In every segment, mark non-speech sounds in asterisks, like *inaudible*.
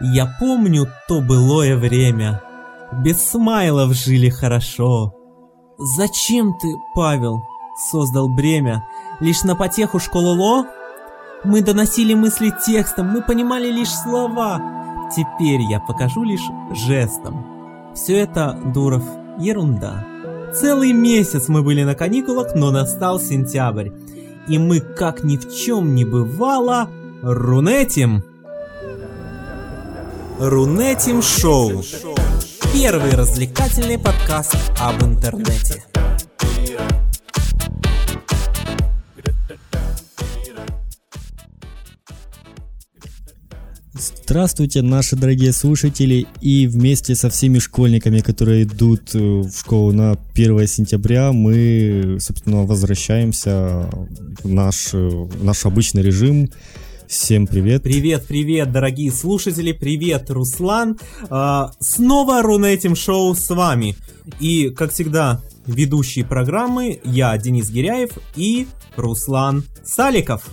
Я помню то былое время. Без смайлов жили хорошо. Зачем ты, Павел, создал бремя? Лишь на потеху школы Ло? Мы доносили мысли текстом, мы понимали лишь слова. Теперь я покажу лишь жестом. Все это, Дуров, ерунда. Целый месяц мы были на каникулах, но настал сентябрь. И мы, как ни в чем не бывало, рунетим. Рунетим Шоу. Первый развлекательный подкаст об интернете. Здравствуйте, наши дорогие слушатели, и вместе со всеми школьниками, которые идут э, в школу на 1 сентября, мы, собственно, возвращаемся в наш, в наш обычный режим. Всем привет. Привет, привет, дорогие слушатели, привет, Руслан. А, снова Рунетим Шоу с вами. И, как всегда, ведущие программы я, Денис Гиряев и Руслан Саликов.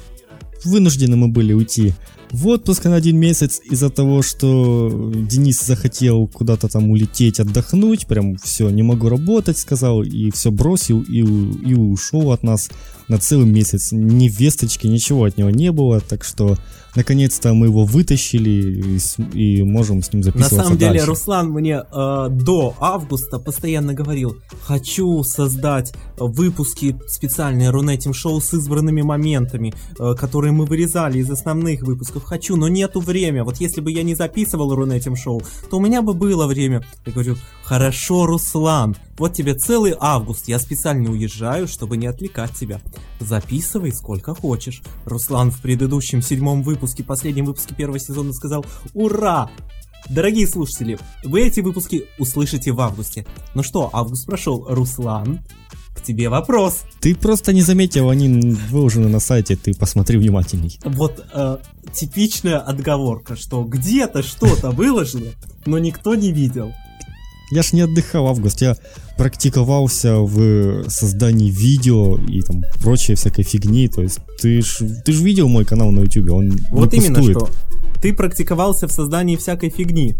Вынуждены мы были уйти в отпуск на один месяц из-за того, что Денис захотел куда-то там улететь, отдохнуть, прям все, не могу работать, сказал, и все бросил, и, и ушел от нас на целый месяц. Ни весточки, ничего от него не было, так что наконец-то мы его вытащили и, и можем с ним записываться На самом деле, дальше. Руслан мне э, до августа постоянно говорил, хочу создать выпуски специальные Рунетим Шоу с избранными моментами, э, которые мы вырезали из основных выпусков. Хочу, но нету время. Вот если бы я не записывал Рунетим Шоу, то у меня бы было время. Я говорю, хорошо, Руслан, вот тебе целый август, я специально уезжаю, чтобы не отвлекать тебя. Записывай сколько хочешь. Руслан в предыдущем седьмом выпуске, последнем выпуске первого сезона сказал «Ура!» Дорогие слушатели, вы эти выпуски услышите в августе. Ну что, август прошел. Руслан, к тебе вопрос. Ты просто не заметил, они выложены на сайте, ты посмотри внимательней. Вот э, типичная отговорка, что где-то что-то выложено, но никто не видел. Я ж не отдыхал август, я практиковался в создании видео и там прочей всякой фигни. То есть ты ж, ты ж видел мой канал на YouTube, он Вот не именно пустует. что. Ты практиковался в создании всякой фигни.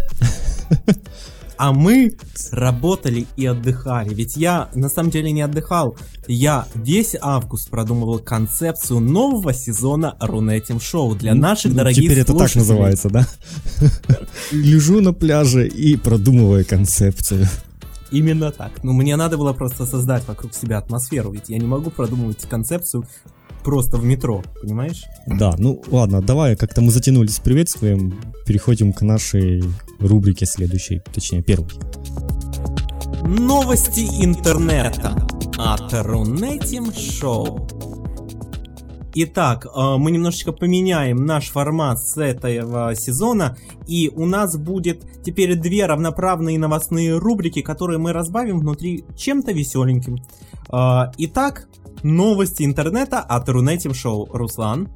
*laughs* А мы работали и отдыхали. Ведь я на самом деле не отдыхал. Я весь август продумывал концепцию нового сезона Рунетим Шоу для наших Ну, дорогих Теперь это так слушателей. называется, да? *laughs* Лежу на пляже и продумываю концепцию. Именно так. Ну, мне надо было просто создать вокруг себя атмосферу, ведь я не могу продумывать концепцию просто в метро, понимаешь? Да, ну ладно, давай, как-то мы затянулись с приветствием, переходим к нашей рубрике следующей, точнее первой. Новости интернета от Рунетим Шоу. Итак, э, мы немножечко поменяем наш формат с этого сезона, и у нас будет теперь две равноправные новостные рубрики, которые мы разбавим внутри чем-то веселеньким. Э, Итак, новости интернета от Рунетим Шоу. Руслан.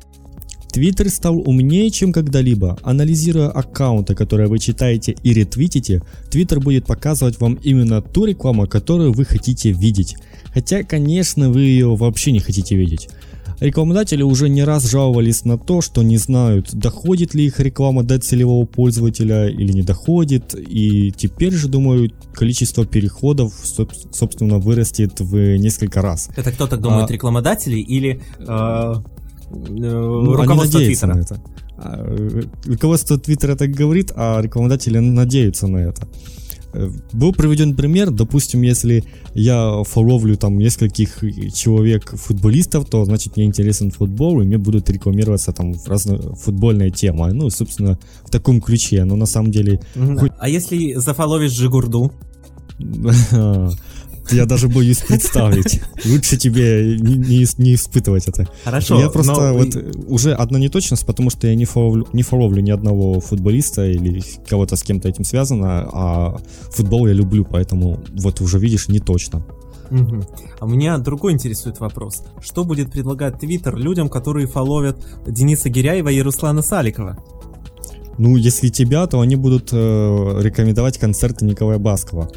Твиттер стал умнее, чем когда-либо. Анализируя аккаунты, которые вы читаете и ретвитите, Твиттер будет показывать вам именно ту рекламу, которую вы хотите видеть. Хотя, конечно, вы ее вообще не хотите видеть. Рекламодатели уже не раз жаловались на то, что не знают, доходит ли их реклама до целевого пользователя или не доходит, и теперь же, думаю, количество переходов, соб- собственно, вырастет в несколько раз. Это кто так думает, А- рекламодатели или э, э, Ну, руководство Твиттера? на это. А, э, Руководство Твиттера так говорит, а рекламодатели надеются на это. Э, Был приведен пример, допустим, если я фоловлю там нескольких человек футболистов, то значит мне интересен футбол, и мне будут рекламироваться там разные футбольные темы. Ну, собственно, в таком ключе. Но на самом деле Мгм. Хоть- А если зафоловишь Жигурду? *laughs* я даже боюсь представить. Лучше тебе не, не не испытывать это. Хорошо. я просто но- вот уже одна неточность, потому что я не фоловлю, не фоловлю ни одного футболиста или кого-то с кем-то этим связано, а футбол я люблю, поэтому вот уже видишь, не точно. Мгм. А меня другой интересует вопрос. Что будет предлагать Твиттер людям, которые фоловят Дениса Гиряева и Руслана Саликова? Ну, если тебя, то они будут э, рекомендовать концерты Николая Баскова.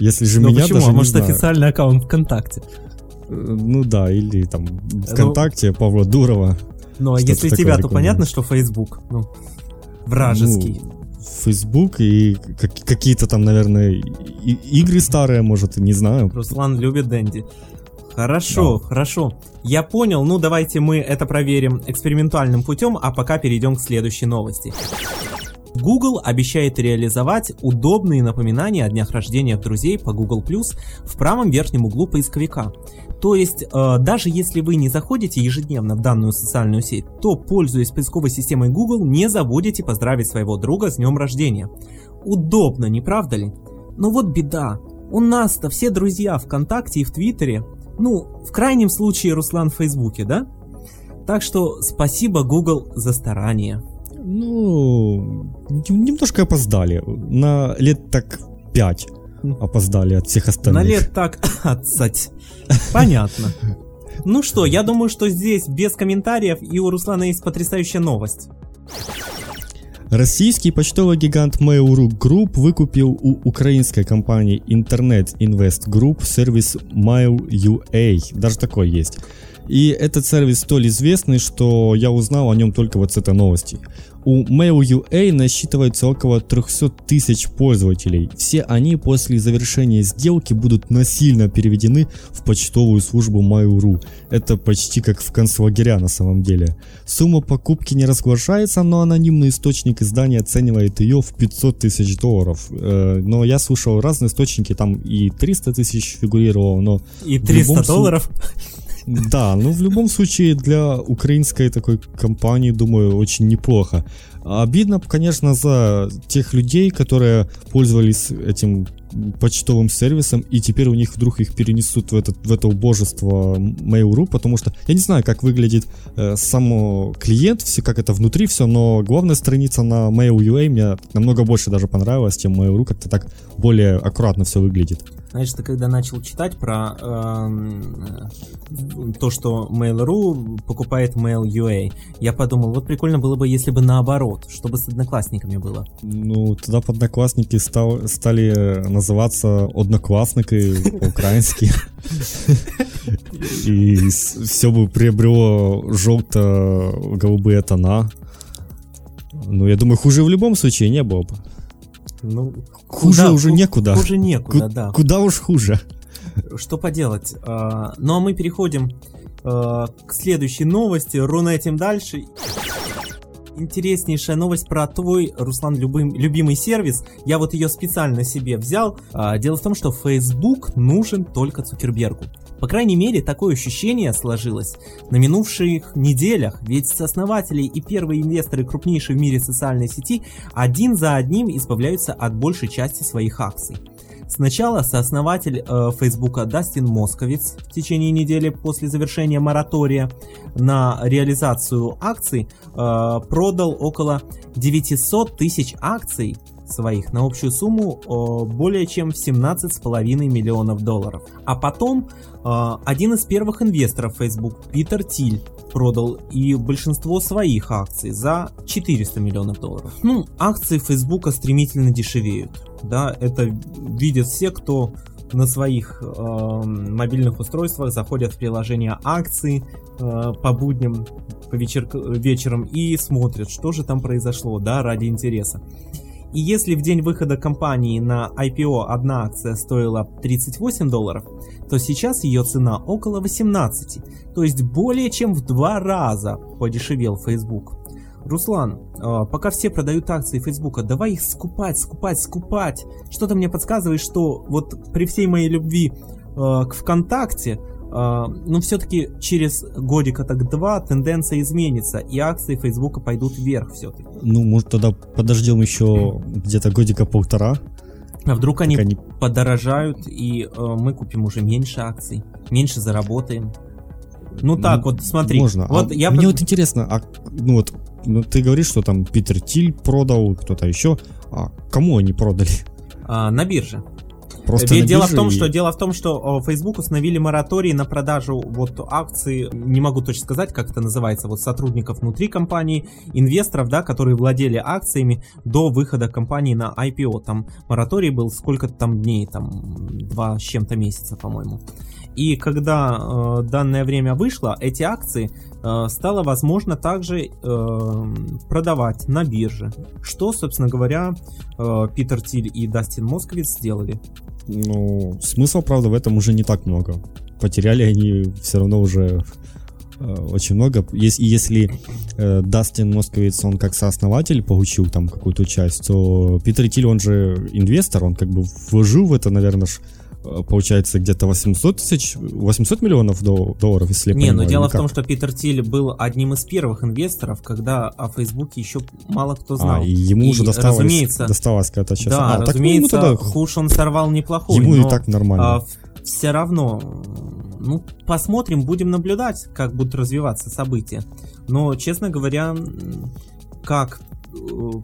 Если же Ну меня почему? даже а может знаю. официальный аккаунт ВКонтакте? Э, Ну да, или там ВКонтакте Павла Дурова. Ну а если тебя, то понятно, что Facebook. Ну, Вражеский. Ну, Facebook и какие-то там, наверное, игры старые, может, не знаю. Руслан любит Дэнди. Хорошо, да. хорошо. Я понял, ну давайте мы это проверим экспериментальным путем, а пока перейдем к следующей новости. Google обещает реализовать удобные напоминания о днях рождения друзей по Google Plus в правом верхнем углу поисковика. То есть, э, даже если вы не заходите ежедневно в данную социальную сеть, то, пользуясь поисковой системой Google, не забудете поздравить своего друга с днем рождения. Удобно, не правда ли? Но вот беда. У нас-то все друзья ВКонтакте и в Твиттере. Ну, в крайнем случае Руслан в Фейсбуке, да? Так что спасибо Google за старание. Ну, немножко опоздали. На лет так пять опоздали от всех остальных. На лет так отсать. Понятно. Ну что, я думаю, что здесь без комментариев и у Руслана есть потрясающая новость. Российский почтовый гигант Mail.ru Group выкупил у украинской компании Internet Invest Group сервис Mail.ua. Даже такой есть. И этот сервис столь известный, что я узнал о нем только вот с этой новости. У Mail.ua насчитывается около 300 тысяч пользователей. Все они после завершения сделки будут насильно переведены в почтовую службу Mail.ru. Это почти как в концлагеря на самом деле. Сумма покупки не разглашается, но анонимный источник издания оценивает ее в 500 тысяч долларов. Э, но я слушал разные источники, там и 300 тысяч фигурировало, но... И 300 долларов? *laughs* Да, ну в любом случае для украинской такой компании, думаю, очень неплохо. Обидно, конечно, за тех людей, которые пользовались этим почтовым сервисом, и теперь у них вдруг их перенесут в, этот, в это убожество Mail.ru, потому что я не знаю, как выглядит э, само клиент, все как это внутри все, но главная страница на Mail.ua мне намного больше даже понравилась, чем Mail.ru, как-то так более аккуратно все выглядит. Знаешь, ты когда начал читать про э, то, что Mail.ru покупает Mail.ua, я подумал, вот прикольно было бы, если бы наоборот, чтобы с одноклассниками было. Ну, тогда одноклассники стал, стали называться одноклассники *laughs* по-украински. И все бы приобрело желто-голубые тона. Ну, я думаю, хуже в любом случае не было бы. Ну, Хуже куда, уже некуда. Хуже некуда, Ку- да. Куда уж хуже. Что поделать. А, ну а мы переходим а, к следующей новости. Рунетим дальше. Интереснейшая новость про твой, Руслан, любым, любимый сервис. Я вот ее специально себе взял. А, дело в том, что Facebook нужен только Цукербергу. По крайней мере, такое ощущение сложилось на минувших неделях, ведь сооснователи и первые инвесторы крупнейшей в мире социальной сети один за одним избавляются от большей части своих акций. Сначала сооснователь э, Дастин Московиц в течение недели после завершения моратория на реализацию акций э, продал около 900 тысяч акций своих на общую сумму э, более чем в 17,5 миллионов долларов. А потом э, один из первых инвесторов Facebook, Питер Тиль, продал и большинство своих акций за 400 миллионов долларов. Ну, акции Facebook стремительно дешевеют. Да, это видят все, кто на своих э, мобильных устройствах заходят в приложение акции э, по будням, по вечер, вечерам и смотрят, что же там произошло, да, ради интереса. И если в день выхода компании на IPO одна акция стоила 38 долларов, то сейчас ее цена около 18, то есть более чем в два раза подешевел Facebook. Руслан, а, пока все продают акции Фейсбука, давай их скупать, скупать, скупать. Что-то мне подсказывает, что вот при всей моей любви а, к ВКонтакте Uh, но все-таки через годика так два тенденция изменится, и акции Фейсбука пойдут вверх все-таки. Ну, может, тогда подождем еще где-то годика полтора. А вдруг они, они подорожают, и uh, мы купим уже меньше акций, меньше заработаем. Ну так, ну, вот смотри. Можно. Вот а я мне под... вот интересно, а ну вот ну, ты говоришь, что там Питер Тиль продал, кто-то еще. А кому они продали? А, на бирже. Просто Ведь дело в том, и... что дело в том, что Facebook установили мораторий на продажу вот акций, не могу точно сказать, как это называется, вот сотрудников внутри компании, инвесторов, да, которые владели акциями до выхода компании на IPO. Там мораторий был сколько-то там дней, там два с чем-то месяца, по-моему. И когда э, данное время вышло, эти акции э, стало возможно также э, продавать на бирже. Что, собственно говоря, э, Питер Тиль и Дастин Московиц сделали. Ну, смысла, правда, в этом уже не так много. Потеряли они все равно уже э, очень много. Если, если э, Дастин Московиц, он как сооснователь получил там какую-то часть, то Питер Тиль, он же инвестор, он как бы вложил в это, наверное, ж, получается где-то 800 тысяч, 800 миллионов долларов, если я Не, понимаю, но дело в том, что Питер Тиль был одним из первых инвесторов, когда о Фейсбуке еще мало кто знал. А, и ему И, уже досталось, разумеется, досталась какая-то часть. Да, а, так, ну, разумеется, тогда хуш он сорвал неплохой, ему но и так нормально. все равно, ну, посмотрим, будем наблюдать, как будут развиваться события. Но, честно говоря, как э,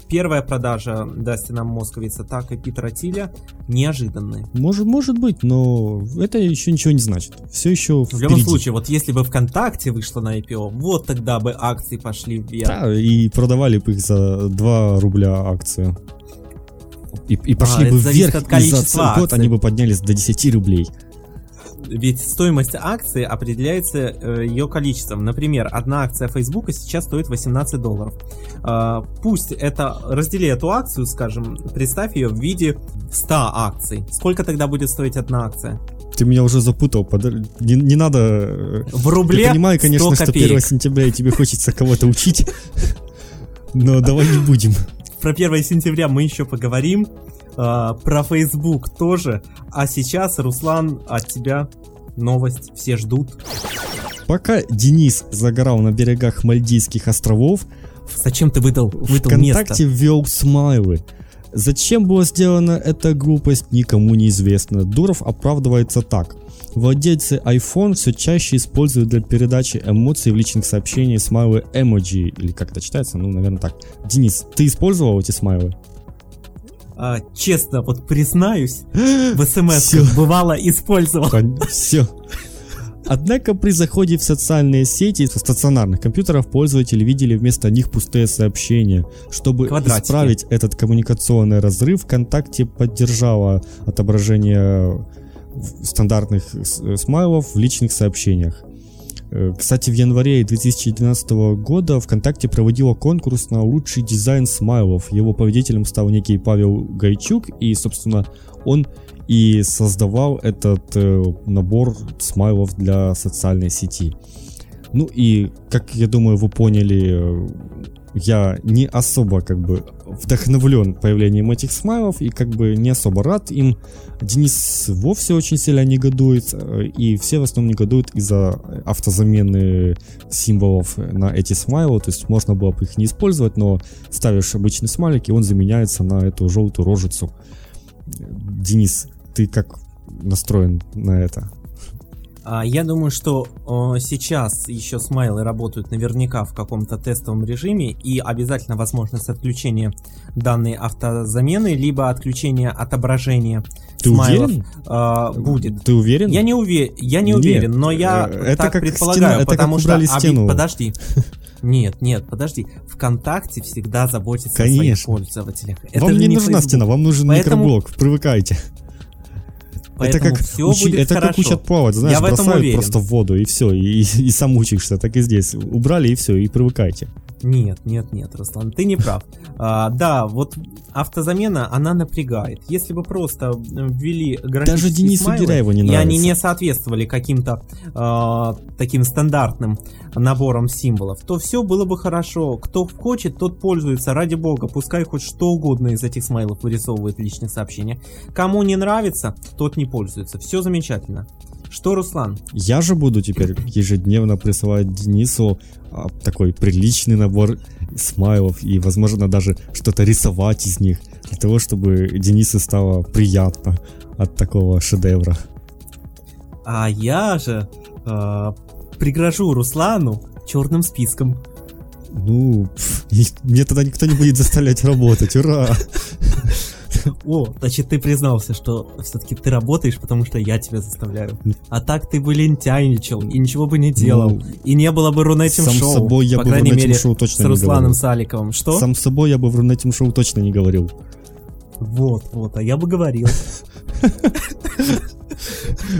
первая продажа Дастина Московица, так и Питера Тиля неожиданные. Может, может быть, но это еще ничего не значит. Все еще В любом случае, вот если бы ВКонтакте вышло на IPO, вот тогда бы акции пошли вверх. Да, и продавали бы их за 2 рубля акцию. И, и пошли А, бы вверх, от и за год они бы поднялись до 10 рублей. Ведь стоимость акции определяется э, ее количеством. Например, одна акция Фейсбука сейчас стоит 18 долларов. А, пусть это, раздели эту акцию, скажем, представь ее в виде 100 акций. Сколько тогда будет стоить одна акция? Ты меня уже запутал, подо- не, не надо... э, В рубле Я понимаю, конечно, 100 что 1 копеек. сентября и тебе хочется кого-то учить, *laughs* но давай не будем. Про 1 сентября мы еще поговорим. А, про Facebook тоже. А сейчас, Руслан, от тебя новость. Все ждут. Пока Денис загорал на берегах Мальдивских островов, Зачем ты выдал, выдал место? ВКонтакте ввел смайлы. Зачем была сделана эта глупость, никому не известно. Дуров оправдывается так. Владельцы iPhone все чаще используют для передачи эмоций в личных сообщениях смайлы эмоджи, или как это читается, ну, наверное, так. Денис, ты использовал эти смайлы? А, честно, вот признаюсь, в смс бывало использовал. Все. Однако при заходе в социальные сети со стационарных компьютеров пользователи видели вместо них пустые сообщения. Чтобы Квадратики. исправить этот коммуникационный разрыв, ВКонтакте поддержала отображение в- стандартных э, смайлов в личных сообщениях. Э, Кстати, в январе 2012 года ВКонтакте проводила конкурс на лучший дизайн смайлов. Его победителем стал некий Павел Гайчук, и, собственно, он и создавал этот э, набор смайлов для социальной сети. Ну и, как я думаю, вы поняли, э, я не особо как бы вдохновлен появлением этих смайлов и как бы не особо рад им. Денис вовсе очень сильно негодует, э, и все в основном негодуют из-за автозамены символов на эти смайлы, то есть можно было бы их не использовать, но ставишь обычный смайлик, и он заменяется на эту желтую рожицу. Денис, ты как настроен на это? А, Я думаю, что сейчас еще смайлы работают наверняка в каком-то тестовом режиме и обязательно возможность отключения данной автозамены, либо отключения отображения Ты смайлов уверен? э, будет. Ты уверен? Я не, уве... я не Нет, уверен, но я э, это так как предполагаю, стена- это как потому что... убрали оби- стену. Подожди. *laughs* Нет, нет, подожди. ВКонтакте всегда заботится о своих Конечно. пользователях. Это вам же не нужна Facebook. стена, вам нужен Поэтому- микроблок, привыкайте. Это как, все учи- будет это как хорошо. учат плавать, знаешь, Я в этом бросают уверен. просто в воду и все, и, и сам учишься, так и здесь. Убрали и все, и привыкайте. Нет, нет, нет, Руслан, ты не прав. А, да, вот автозамена, она напрягает. Если бы просто ввели Даже Денису смайлы, Гиряеву не и нравится. они не соответствовали каким-то а, таким стандартным наборам символов, то все было бы хорошо. Кто хочет, тот пользуется. Ради бога, пускай хоть что угодно из этих смайлов вырисовывает в личных сообщениях. Кому не нравится, тот не пользуется. Все замечательно. Что, Руслан? Я же буду теперь ежедневно присылать Денису а, такой приличный набор смайлов и, возможно, даже что-то рисовать из них, для того, чтобы Денису стало приятно от такого шедевра. А я же а, пригрожу Руслану черным списком. Ну, пф, мне тогда никто не будет заставлять работать, ура! *laughs* *laughs* О, значит, ты признался, что все-таки ты работаешь, потому что я тебя заставляю. А так ты бы лентяйничал и ничего бы не делал. Ну, и не было бы Рунетим сам шоу. собой я по бы в крайней Рунетим мере, шоу точно с Русланом. Саликовым. Что? Сам собой я бы в этим шоу точно не говорил. Вот, вот, а я бы говорил. *laughs*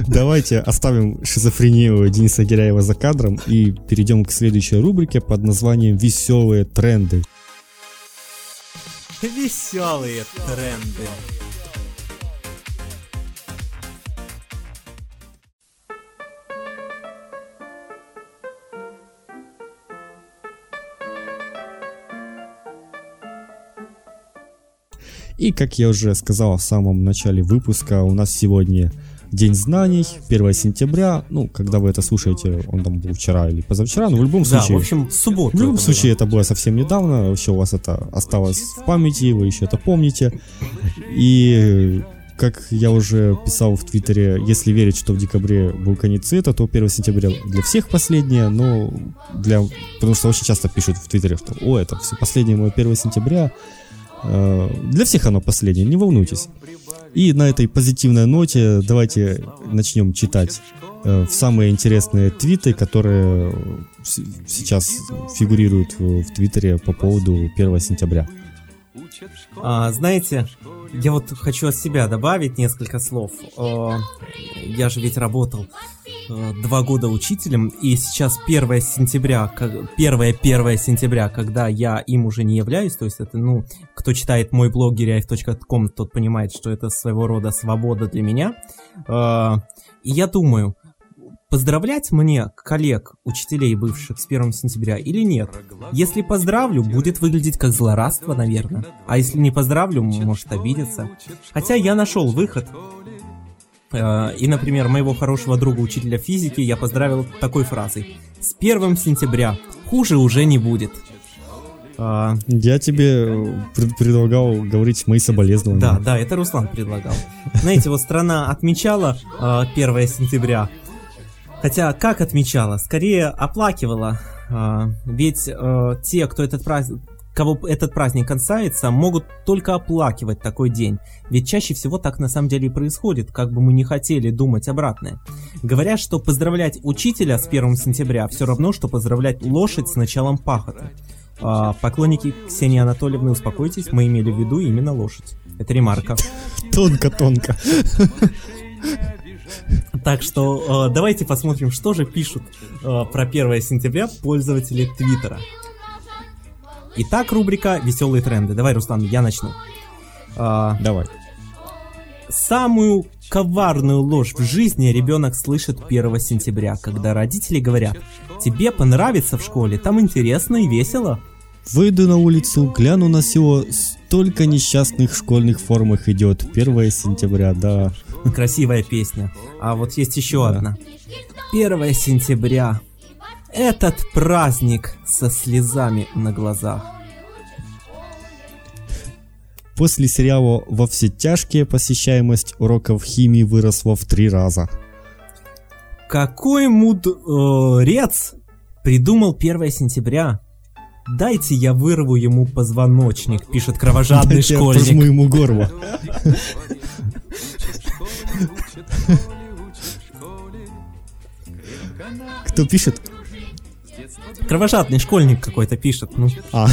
Давайте оставим шизофрению Дениса Гиряева за кадром и перейдем к следующей рубрике под названием «Веселые тренды». Веселые тренды. И, как я уже сказал в самом начале выпуска, у нас сегодня День знаний, 1 сентября. Ну, когда вы это слушаете, он там был вчера или позавчера, но в любом Да, случае... в общем, в субботу. В любом случае, это было совсем недавно, вообще у вас это осталось в памяти, вы еще это помните. И как я уже писал в Твиттере, если верить, что в декабре был конец света, то 1 сентября для всех последнее, но для... Потому что очень часто пишут в Твиттере, что «О, это все последнее мое 1 сентября». Э, Для всех оно последнее, не волнуйтесь. И на этой позитивной ноте давайте начнем читать э, самые интересные твиты, которые сейчас фигурируют в, Твиттере по поводу 1 сентября. А, знаете, я вот хочу от себя добавить несколько слов. А, Я же ведь работал э, два года учителем, и сейчас 1 сентября, как- первое 1 сентября, когда я им уже не являюсь, то есть это, ну, кто читает мой блог giriaев.com, тот понимает, что это своего рода свобода для меня. А, И я думаю, поздравлять мне коллег, учителей бывших с 1 сентября или нет? Если поздравлю, будет выглядеть как злорадство, наверное. А если не поздравлю, может обидеться. Хотя я нашел выход. Э, И, например, моего хорошего друга, учителя физики, я поздравил такой фразой. С 1 сентября. Хуже уже не будет. А, Я тебе пред- предлагал говорить мои соболезнования. Да, да, это Руслан предлагал. Знаете, вот страна отмечала э, 1 сентября. Хотя, как отмечала? Скорее оплакивала. А, ведь э, те, кто этот праздник кого этот праздник касается, могут только оплакивать такой день. Ведь чаще всего так на самом деле и происходит, как бы мы не хотели думать обратное. Говорят, что поздравлять учителя с 1 сентября все равно, что поздравлять лошадь с началом пахоты. А, поклонники Ксении Анатольевны, успокойтесь, мы имели в виду именно лошадь. Это ремарка. Тонко-тонко. Так что э, давайте посмотрим, что же пишут э, про 1 сентября пользователи Твиттера. Итак, рубрика «Веселые тренды». Давай, Руслан, я начну. А, Давай. Самую коварную ложь в жизни ребенок слышит 1 сентября, когда родители говорят «Тебе понравится в школе, там интересно и весело». Выйду на улицу, гляну на село, столько несчастных в школьных формах идет. 1 сентября, да. Красивая песня. А вот есть еще Да. одна. 1 сентября. Этот праздник со слезами на глазах. После сериала «Во все тяжкие» посещаемость уроков химии выросла в три раза. Какой мудрец придумал 1 сентября? Дайте я вырву ему позвоночник, пишет кровожадный Дайте я школьник. ему горло. Кто пишет? Кровожадный школьник какой-то пишет. Ну, А.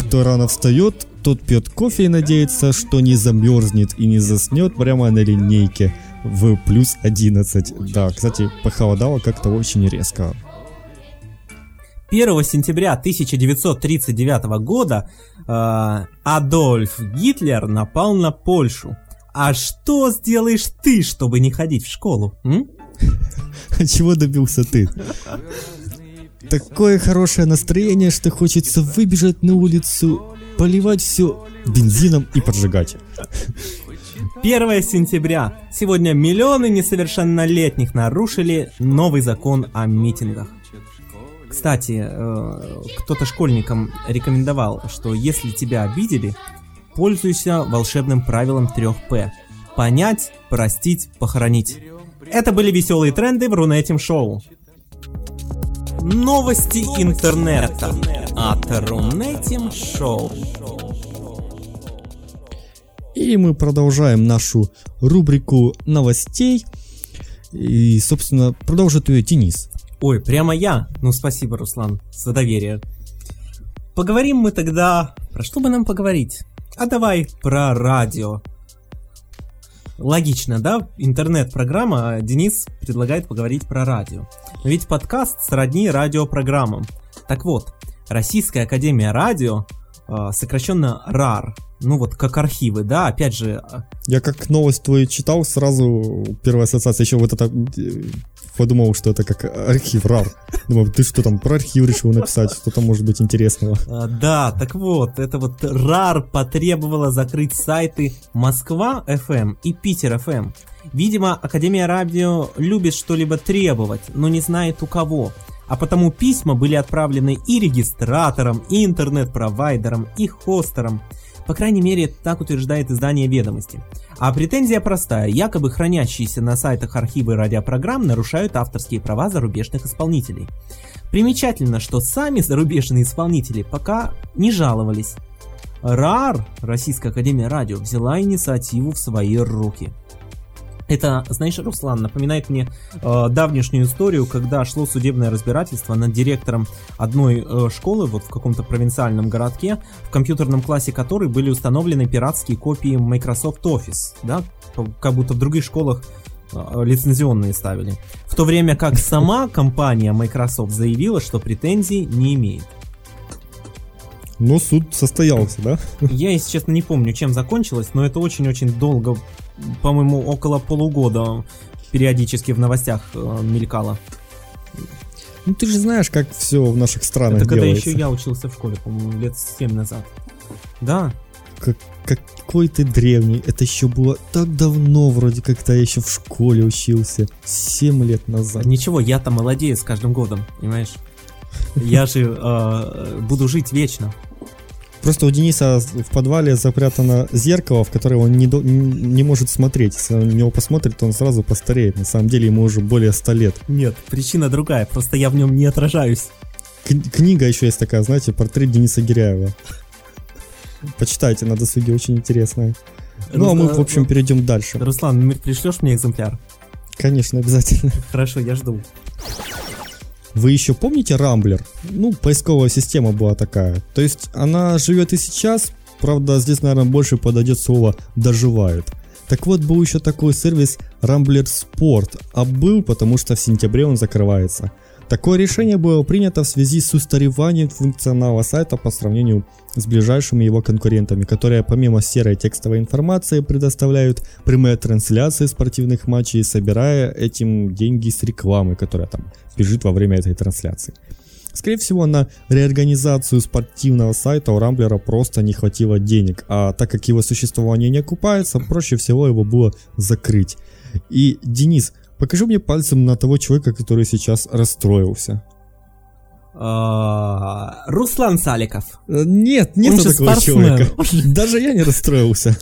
Кто рано встает, тот пьет кофе и надеется, что не замерзнет и не заснет прямо на линейке в плюс 11. Да, кстати, похолодало как-то очень резко. 1 сентября 1939 года э, Адольф Гитлер напал на Польшу. А что сделаешь ты, чтобы не ходить в школу? м? Чего добился ты? Такое хорошее настроение, что хочется выбежать на улицу, поливать все бензином и поджигать. 1 сентября. Сегодня миллионы несовершеннолетних нарушили новый закон о митингах. Кстати, э, кто-то школьникам рекомендовал, что если тебя обидели, пользуйся волшебным правилом 3П. Понять, простить, похоронить. Это были веселые тренды в Рунетим Шоу. Новости интернета от Рунетим Шоу. И мы продолжаем нашу рубрику новостей. И, собственно, продолжит ее Денис. Ой, прямо я? Ну, спасибо, Руслан, за доверие. Поговорим мы тогда... Про что бы нам поговорить? А давай про радио. Логично, да? Интернет-программа, а Денис предлагает поговорить про радио. Но ведь подкаст сродни радиопрограммам. Так вот, Российская Академия Радио, сокращенно РАР, ну вот как архивы, да, опять же... А, Я как новость твою читал, сразу первая ассоциация еще вот это э, подумал, что это как архив РАР. Думаю, ты что там про архив решил написать, что там может быть интересного. А, да, так вот, это вот РАР потребовала закрыть сайты Москва FM и Питер FM. Видимо, Академия Радио любит что-либо требовать, но не знает у кого. А потому письма были отправлены и регистраторам, и интернет-провайдерам, и хостерам. По крайней мере, так утверждает издание «Ведомости». А претензия простая. Якобы хранящиеся на сайтах архивы радиопрограмм нарушают авторские права зарубежных исполнителей. Примечательно, что сами зарубежные исполнители пока не жаловались. РАР, Российская Академия Радио, взяла инициативу в свои руки – это, знаешь, Руслан, напоминает мне э, давнешнюю историю, когда шло судебное разбирательство над директором одной э, школы, вот в каком-то провинциальном городке, в компьютерном классе которой были установлены пиратские копии Microsoft Office, да, как будто в других школах э, лицензионные ставили. В то время как сама компания Microsoft заявила, что претензий не имеет. Но суд состоялся, да? Я, если честно, не помню, чем закончилось, но это очень-очень долго по-моему, около полугода периодически в новостях э, мелькало. Ну ты же знаешь, как все в наших странах Это делается. когда еще я учился в школе, по-моему, лет 7 назад. Да. Как, какой ты древний. Это еще было так давно, вроде как когда я еще в школе учился. 7 лет назад. Ничего, я-то молодею с каждым годом, понимаешь? Я же э, буду жить вечно. Просто у Дениса в подвале запрятано зеркало, в которое он не, до, не может смотреть. Если он на него посмотрит, то он сразу постареет. На самом деле ему уже более 100 лет. Нет, причина другая, просто я в нем не отражаюсь. К- книга еще есть такая, знаете, портрет Дениса Гиряева. Почитайте, на досуге, очень интересная. Ну, а мы, в общем, перейдем дальше. Руслан, пришлешь мне экземпляр? Конечно, обязательно. Хорошо, я жду. Вы еще помните Рамблер? Ну, поисковая система была такая. То есть она живет и сейчас, правда, здесь, наверное, больше подойдет слово «доживает». Так вот, был еще такой сервис Rambler Sport, а был, потому что в сентябре он закрывается – Такое решение было принято в связи с устареванием функционала сайта по сравнению с ближайшими его конкурентами, которые помимо серой текстовой информации предоставляют прямые трансляции спортивных матчей, собирая этим деньги с рекламы, которая там бежит во время этой трансляции. Скорее всего, на реорганизацию спортивного сайта у Рамблера просто не хватило денег, а так как его существование не окупается, проще всего его было закрыть. И, Денис, Покажи мне пальцем на того человека, который сейчас расстроился. А, Руслан Саликов. Э, нет, нет такого человека. *laughs* Даже я не расстроился.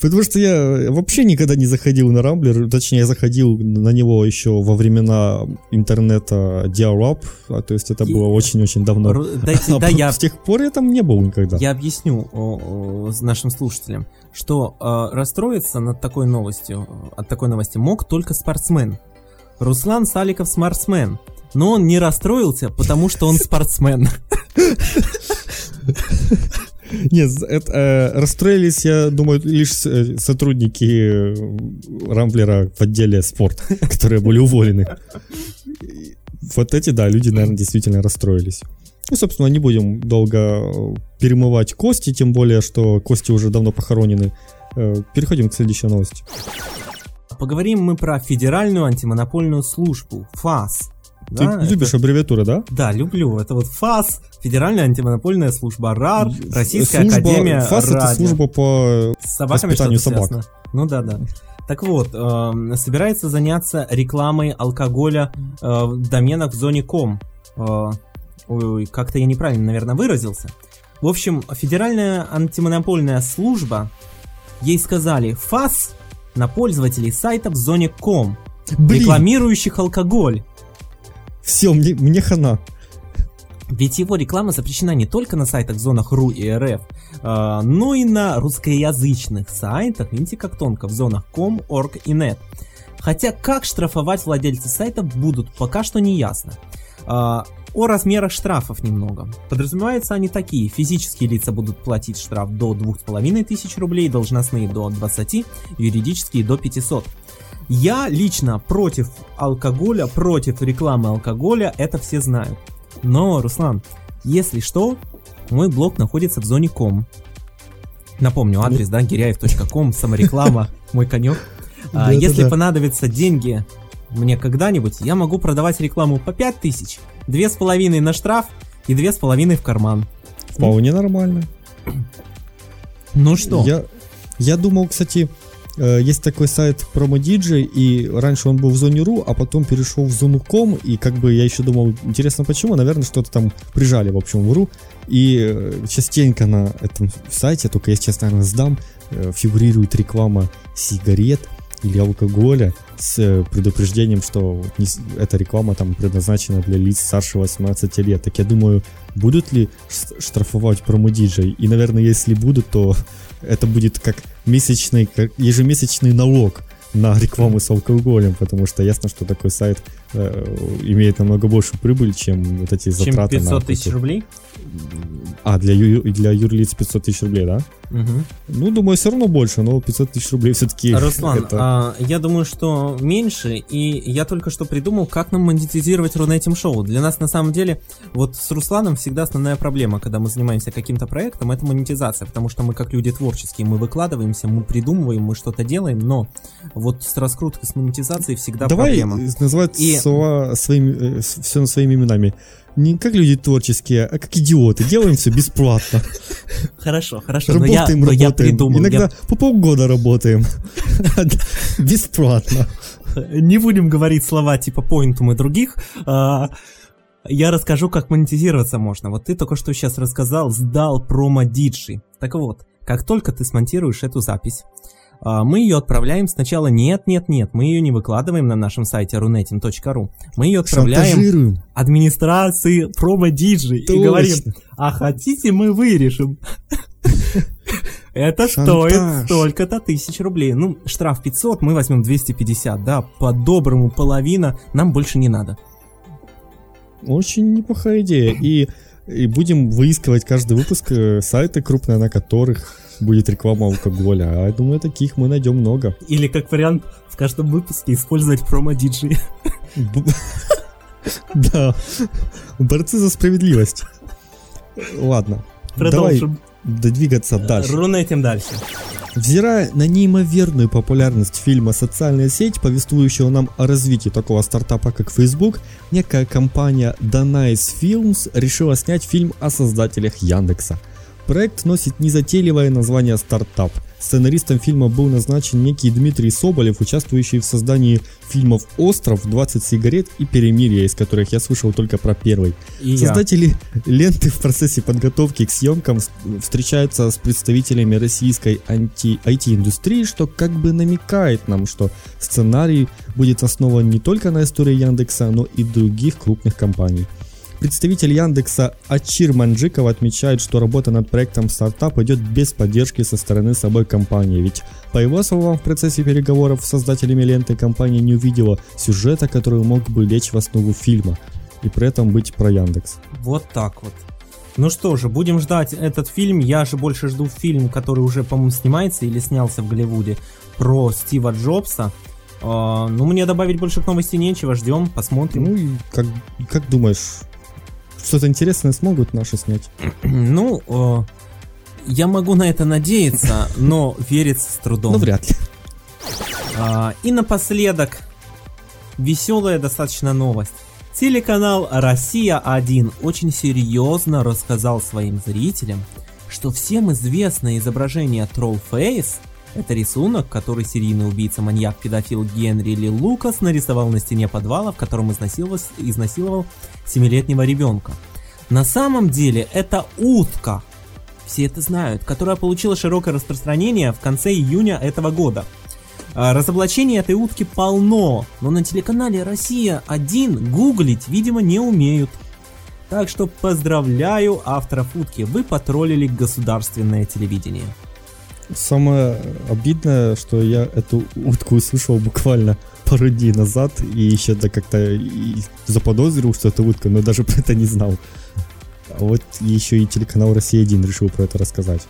Потому что я вообще никогда не заходил на Рамблер, точнее, я заходил на него еще во времена интернета Dial-Up, а, то есть это было очень-очень давно. Дайте, *laughs* а да, я... С тех пор я там не был никогда. Я объясню нашим слушателям, что э, расстроиться над такой новостью, от такой новости мог только спортсмен. Руслан Саликов спортсмен, но он не расстроился, потому что он спортсмен. Нет, это, э, расстроились, я думаю, лишь э, сотрудники э, Рамблера в отделе спорт, которые были уволены. Вот эти, да, люди, наверное, действительно расстроились. Ну, собственно, не будем долго э, перемывать кости, тем более, что кости уже давно похоронены. Переходим к следующей новости. Поговорим мы про Федеральную антимонопольную службу, ФАС. Ты да, любишь это... аббревиатуры, да? Да, люблю. Это вот ФАС, Федеральная антимонопольная служба, РАР, Российская служба, Академия ФАС радио. это служба по воспитанию собак. Связано. Ну да, да. Так вот, э, собирается заняться рекламой алкоголя э, в доменах в зоне ком. Э, ой, как-то я неправильно, наверное, выразился. В общем, Федеральная антимонопольная служба, ей сказали ФАС на пользователей сайта в зоне ком, Блин. рекламирующих алкоголь. Все, мне, мне хана. Ведь его реклама запрещена не только на сайтах в зонах РУ и РФ, э, но и на русскоязычных сайтах, видите как тонко, в зонах ком, орг и нет. Хотя как штрафовать владельцы сайта будут, пока что не ясно. А, о размерах штрафов немного. Подразумеваются они такие. Физические лица будут платить штраф до 2500 рублей, должностные до 20, юридические до 500. Я лично против алкоголя, против рекламы алкоголя, это все знают. Но, Руслан, если что, мой блог находится в зоне ком. Напомню, адрес, да, гиряев.ком, самореклама, *laughs* мой конек. А, если понадобятся деньги мне когда-нибудь, я могу продавать рекламу по 5000, две с половиной на штраф и две с половиной в карман. Вполне нормально. Ну что? Я, я думал, кстати, э, есть такой сайт PromoDJ, и раньше он был в зоне .ру, а потом перешел в зону ком, и как бы я еще думал, интересно почему, наверное, что-то там прижали, в общем, в .ру, и э, частенько на этом сайте, только я сейчас, наверное, сдам, э, фигурирует реклама сигарет, или алкоголя с э, предупреждением, что эта реклама там предназначена для лиц старше 18 лет. Так я думаю, будут ли штрафовать промодиджей? И, наверное, если будут, то *laughs* это будет как месячный, как ежемесячный налог на рекламу с алкоголем, потому что ясно, что такой сайт э, имеет намного больше прибыль, чем вот эти затраты чем 500 тысяч рублей? А, для, ю, для юрлиц 500 тысяч рублей, да? Угу. Ну, думаю, все равно больше, но 500 тысяч рублей все-таки... Руслан, это... а, я думаю, что меньше, и я только что придумал, как нам монетизировать Рунетим шоу. Для нас, на самом деле, вот с Русланом всегда основная проблема, когда мы занимаемся каким-то проектом, это монетизация, потому что мы как люди творческие, мы выкладываемся, мы придумываем, мы что-то делаем, но вот с раскруткой, с монетизацией всегда Давай проблема. Давай называть и... слова своими, э, все своими именами не как люди творческие, а как идиоты. Делаем все бесплатно. Хорошо, хорошо. Работаем, но я, работаем. Но я Иногда я... по полгода работаем. *laughs* Бесплатно. Не будем говорить слова типа поинтум и других. А, я расскажу, как монетизироваться можно. Вот ты только что сейчас рассказал, сдал промо диджи. Так вот, как только ты смонтируешь эту запись, мы ее отправляем сначала нет, нет, нет, мы ее не выкладываем на нашем сайте runetin.ru. Мы ее отправляем администрации промо-диджи и говорим, а хотите мы вырежем. Это стоит столько-то тысяч рублей. Ну, штраф 500, мы возьмем 250, да, по-доброму половина, нам больше не надо. Очень неплохая идея. И, и будем выискивать каждый выпуск э, сайты крупные, на которых будет реклама алкоголя. А я думаю, таких мы найдем много. Или как вариант в каждом выпуске использовать промо-диджей. *laughs* Да. Борцы за справедливость. Ладно. Продолжим. Давай двигаться дальше. Рунетим дальше. Взирая на неимоверную популярность фильма «Социальная сеть», повествующего нам о развитии такого стартапа, как Facebook, некая компания Danice Films решила снять фильм о создателях Яндекса – Проект носит незатейливое название «Стартап». Сценаристом фильма был назначен некий Дмитрий Соболев, участвующий в создании фильмов «Остров», «20 сигарет» и «Перемирие», из которых я слышал только про первый. И Создатели я. ленты в процессе подготовки к съемкам встречаются с представителями российской IT-индустрии, что как бы намекает нам, что сценарий будет основан не только на истории Яндекса, но и других крупных компаний. Представитель Яндекса Ачир Манджиков отмечает, что работа над проектом стартап идет без поддержки со стороны собой компании, ведь по его словам в процессе переговоров с создателями ленты компания не увидела сюжета, который мог бы лечь в основу фильма и при этом быть про Яндекс. Вот так вот. Ну что же, будем ждать этот фильм. Я же больше жду фильм, который уже, по-моему, снимается или снялся в Голливуде про Стива Джобса. Uh, ну, мне добавить больше к новости нечего, ждем, посмотрим. Ну и как, как думаешь, что-то интересное смогут наши снять? *clears throat* Ну, о, я могу на это надеяться, *laughs* но верится с трудом. Ну, вряд ли. А, и напоследок, веселая достаточно новость. Телеканал «Россия-1» очень серьезно рассказал своим зрителям, что всем известное изображение Trollface – это рисунок, который серийный убийца-маньяк-педофил Генри Ли Лукас нарисовал на стене подвала, в котором изнасиловал, 7-летнего ребенка. На самом деле это утка, все это знают, которая получила широкое распространение в конце июня этого года. А, разоблачений этой утки полно, но на телеканале «Россия-1» гуглить, видимо, не умеют. Так что поздравляю авторов утки, вы потроллили государственное телевидение. Самое обидное, что я эту утку услышал буквально пару дней назад и еще да как-то заподозрил, что это утка, но даже *laughs* про это не знал. А вот еще и телеканал «Россия-1» решил про это рассказать.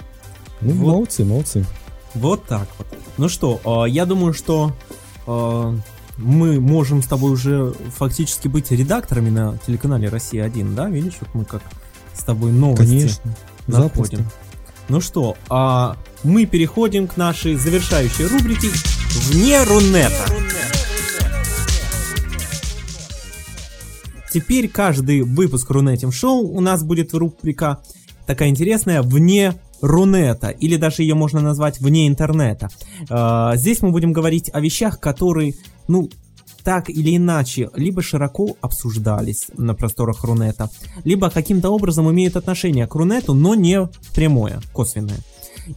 Ну, вот. молодцы, молодцы. Вот так вот. Ну что, а, я думаю, что а, мы можем с тобой уже фактически быть редакторами на телеканале «Россия-1», да? Видишь, вот мы как с тобой новости Конечно, находим. Запросто. Ну что, а мы переходим к нашей завершающей рубрике «Вне Рунета». Теперь каждый выпуск Рунетим Шоу у нас будет рубрика такая интересная «Вне Рунета», или даже ее можно назвать «Вне интернета». А, здесь мы будем говорить о вещах, которые, ну, так или иначе, либо широко обсуждались на просторах Рунета, либо каким-то образом имеют отношение к Рунету, но не прямое, косвенное.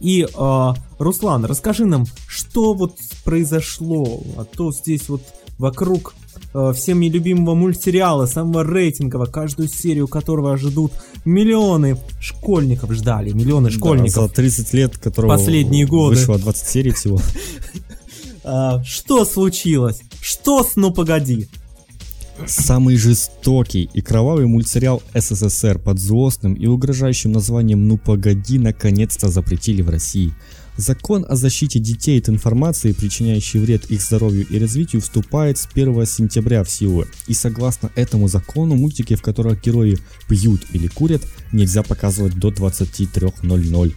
И, э, Руслан, расскажи нам, что вот произошло, а то здесь вот вокруг э, всеми любимого мультсериала, самого рейтингового, каждую серию которого ждут миллионы школьников ждали, миллионы школьников. Да, за 30 лет, которого последние годы. вышло 20 серий всего. *laughs* А, что случилось? Что с «Ну погоди»? Самый жестокий и кровавый мультсериал СССР под злостным и угрожающим названием «Ну погоди» наконец-то запретили в России – Закон о защите детей от информации, причиняющей вред их здоровью и развитию, вступает с 1 сентября в силу. И согласно этому закону, мультики, в которых герои пьют или курят, нельзя показывать до 23.00.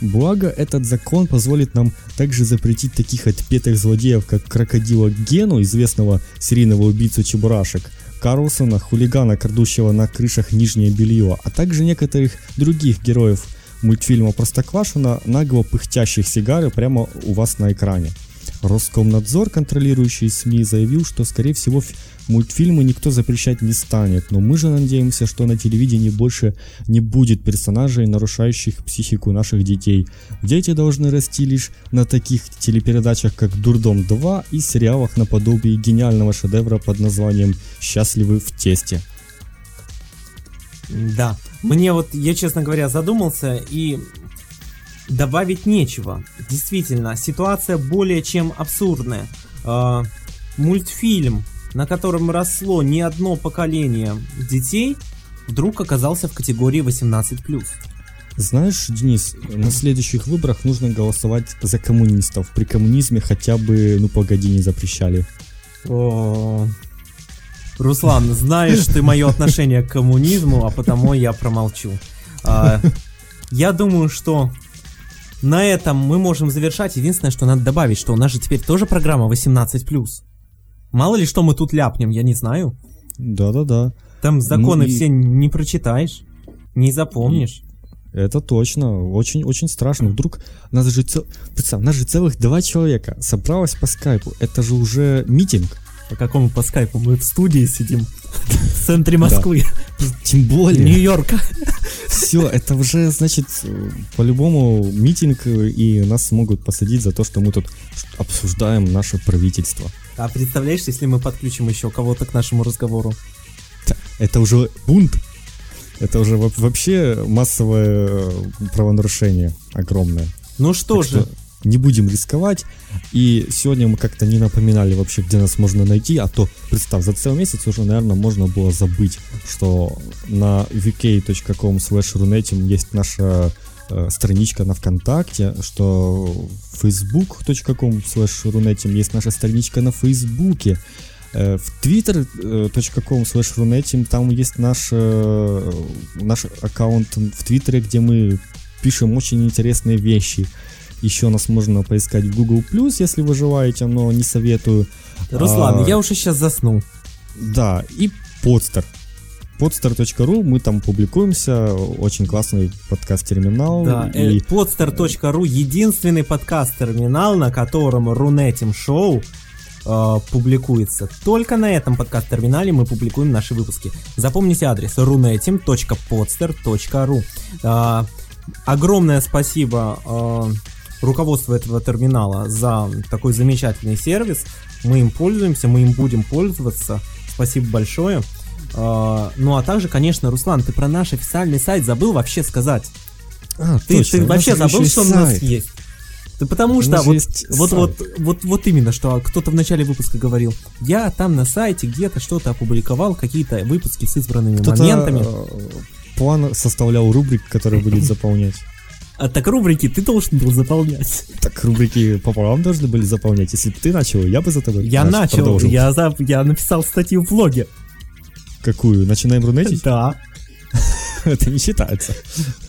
Благо, этот закон позволит нам также запретить таких отпетых злодеев, как крокодила Гену, известного серийного убийцу чебурашек, Карлсона, хулигана, крадущего на крышах нижнее белье, а также некоторых других героев – мультфильма Простоквашино нагло пыхтящих сигары прямо у вас на экране. Роскомнадзор, контролирующий СМИ, заявил, что, скорее всего, мультфильмы никто запрещать не станет, но мы же надеемся, что на телевидении больше не будет персонажей, нарушающих психику наших детей. Дети должны расти лишь на таких телепередачах, как «Дурдом 2» и сериалах наподобие гениального шедевра под названием «Счастливы в тесте». Да, мне вот, я честно говоря, задумался и добавить нечего. Действительно, ситуация более чем абсурдная. Э, мультфильм, на котором росло не одно поколение детей, вдруг оказался в категории 18+. Знаешь, Денис, на следующих выборах нужно голосовать за коммунистов. При коммунизме хотя бы, ну погоди, не запрещали. О, Руслан, знаешь ты мое отношение к коммунизму, а потому я промолчу. А, я думаю, что на этом мы можем завершать. Единственное, что надо добавить, что у нас же теперь тоже программа 18+. Мало ли что мы тут ляпнем, я не знаю. Да-да-да. Там законы ну, и... все не прочитаешь, не запомнишь. Это точно, очень-очень страшно. Вдруг нас же, цел... Представь, нас же целых два человека собралось по скайпу. Это же уже митинг. По какому по скайпу? Мы в студии сидим центре Москвы. *laughs* Тем более. Нью-Йорка. Все, это уже, значит, по-любому митинг, и нас смогут посадить за то, что мы тут обсуждаем наше правительство. А представляешь, если мы подключим еще кого-то к нашему разговору? Это уже бунт. Это уже вообще массовое правонарушение огромное. Ну что так же, что не будем рисковать. И сегодня мы как-то не напоминали вообще, где нас можно найти, а то, представь, за целый месяц уже, наверное, можно было забыть, что на vk.com slash runetim есть наша э, страничка на ВКонтакте, что facebook.com slash runetim есть наша страничка на Фейсбуке, э, в twitter.com slash runetim там есть наш, э, наш аккаунт в Твиттере, где мы пишем очень интересные вещи. Еще нас можно поискать в Google+, если вы желаете, но не советую. Руслан, а, я уже сейчас заснул. Да, и подстер. Podster.ru, мы там публикуемся, очень классный подкаст-терминал. Да, и... podster.ru единственный подкаст-терминал, на котором Рунетим Шоу э, публикуется. Только на этом подкаст-терминале мы публикуем наши выпуски. Запомните адрес runetim.podster.ru э, Огромное спасибо э, руководство этого терминала за такой замечательный сервис. Мы им пользуемся, мы им будем пользоваться. Спасибо большое. А, ну а также, конечно, Руслан, ты про наш официальный сайт забыл вообще сказать. А, ты, точно, ты вообще забыл, что сайт. у нас есть? Да потому что вот, вот, вот, вот, вот именно, что кто-то в начале выпуска говорил, я там на сайте где-то что-то опубликовал, какие-то выпуски с избранными Кто-то моментами. э, план составлял рубрик, который будет заполнять. А так рубрики ты должен был заполнять. Так рубрики пополам должны были заполнять. Если бы ты начал, я бы за тобой Я нач- начал, продолжил. я, за, я написал статью в блоге. Какую? Начинаем рунетить? Да. *laughs* Это не считается.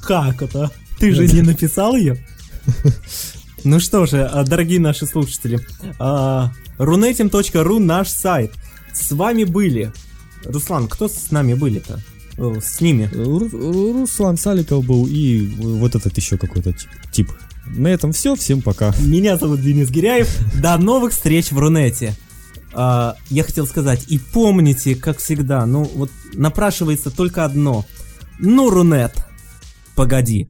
Как это? Ты же не написал ее? Ну что же, а, дорогие наши слушатели, а, runetim.ru наш сайт. С вами были... Руслан, кто с нами были-то? О, С ними. Ру- Ру- Руслан Саликов был и вот этот еще какой-то ти- тип. На этом все. Всем пока. Меня зовут Денис Гиряев. До новых встреч в Рунете. А, я хотел сказать, и помните, как всегда, ну вот напрашивается только одно. Ну, Рунет, погоди.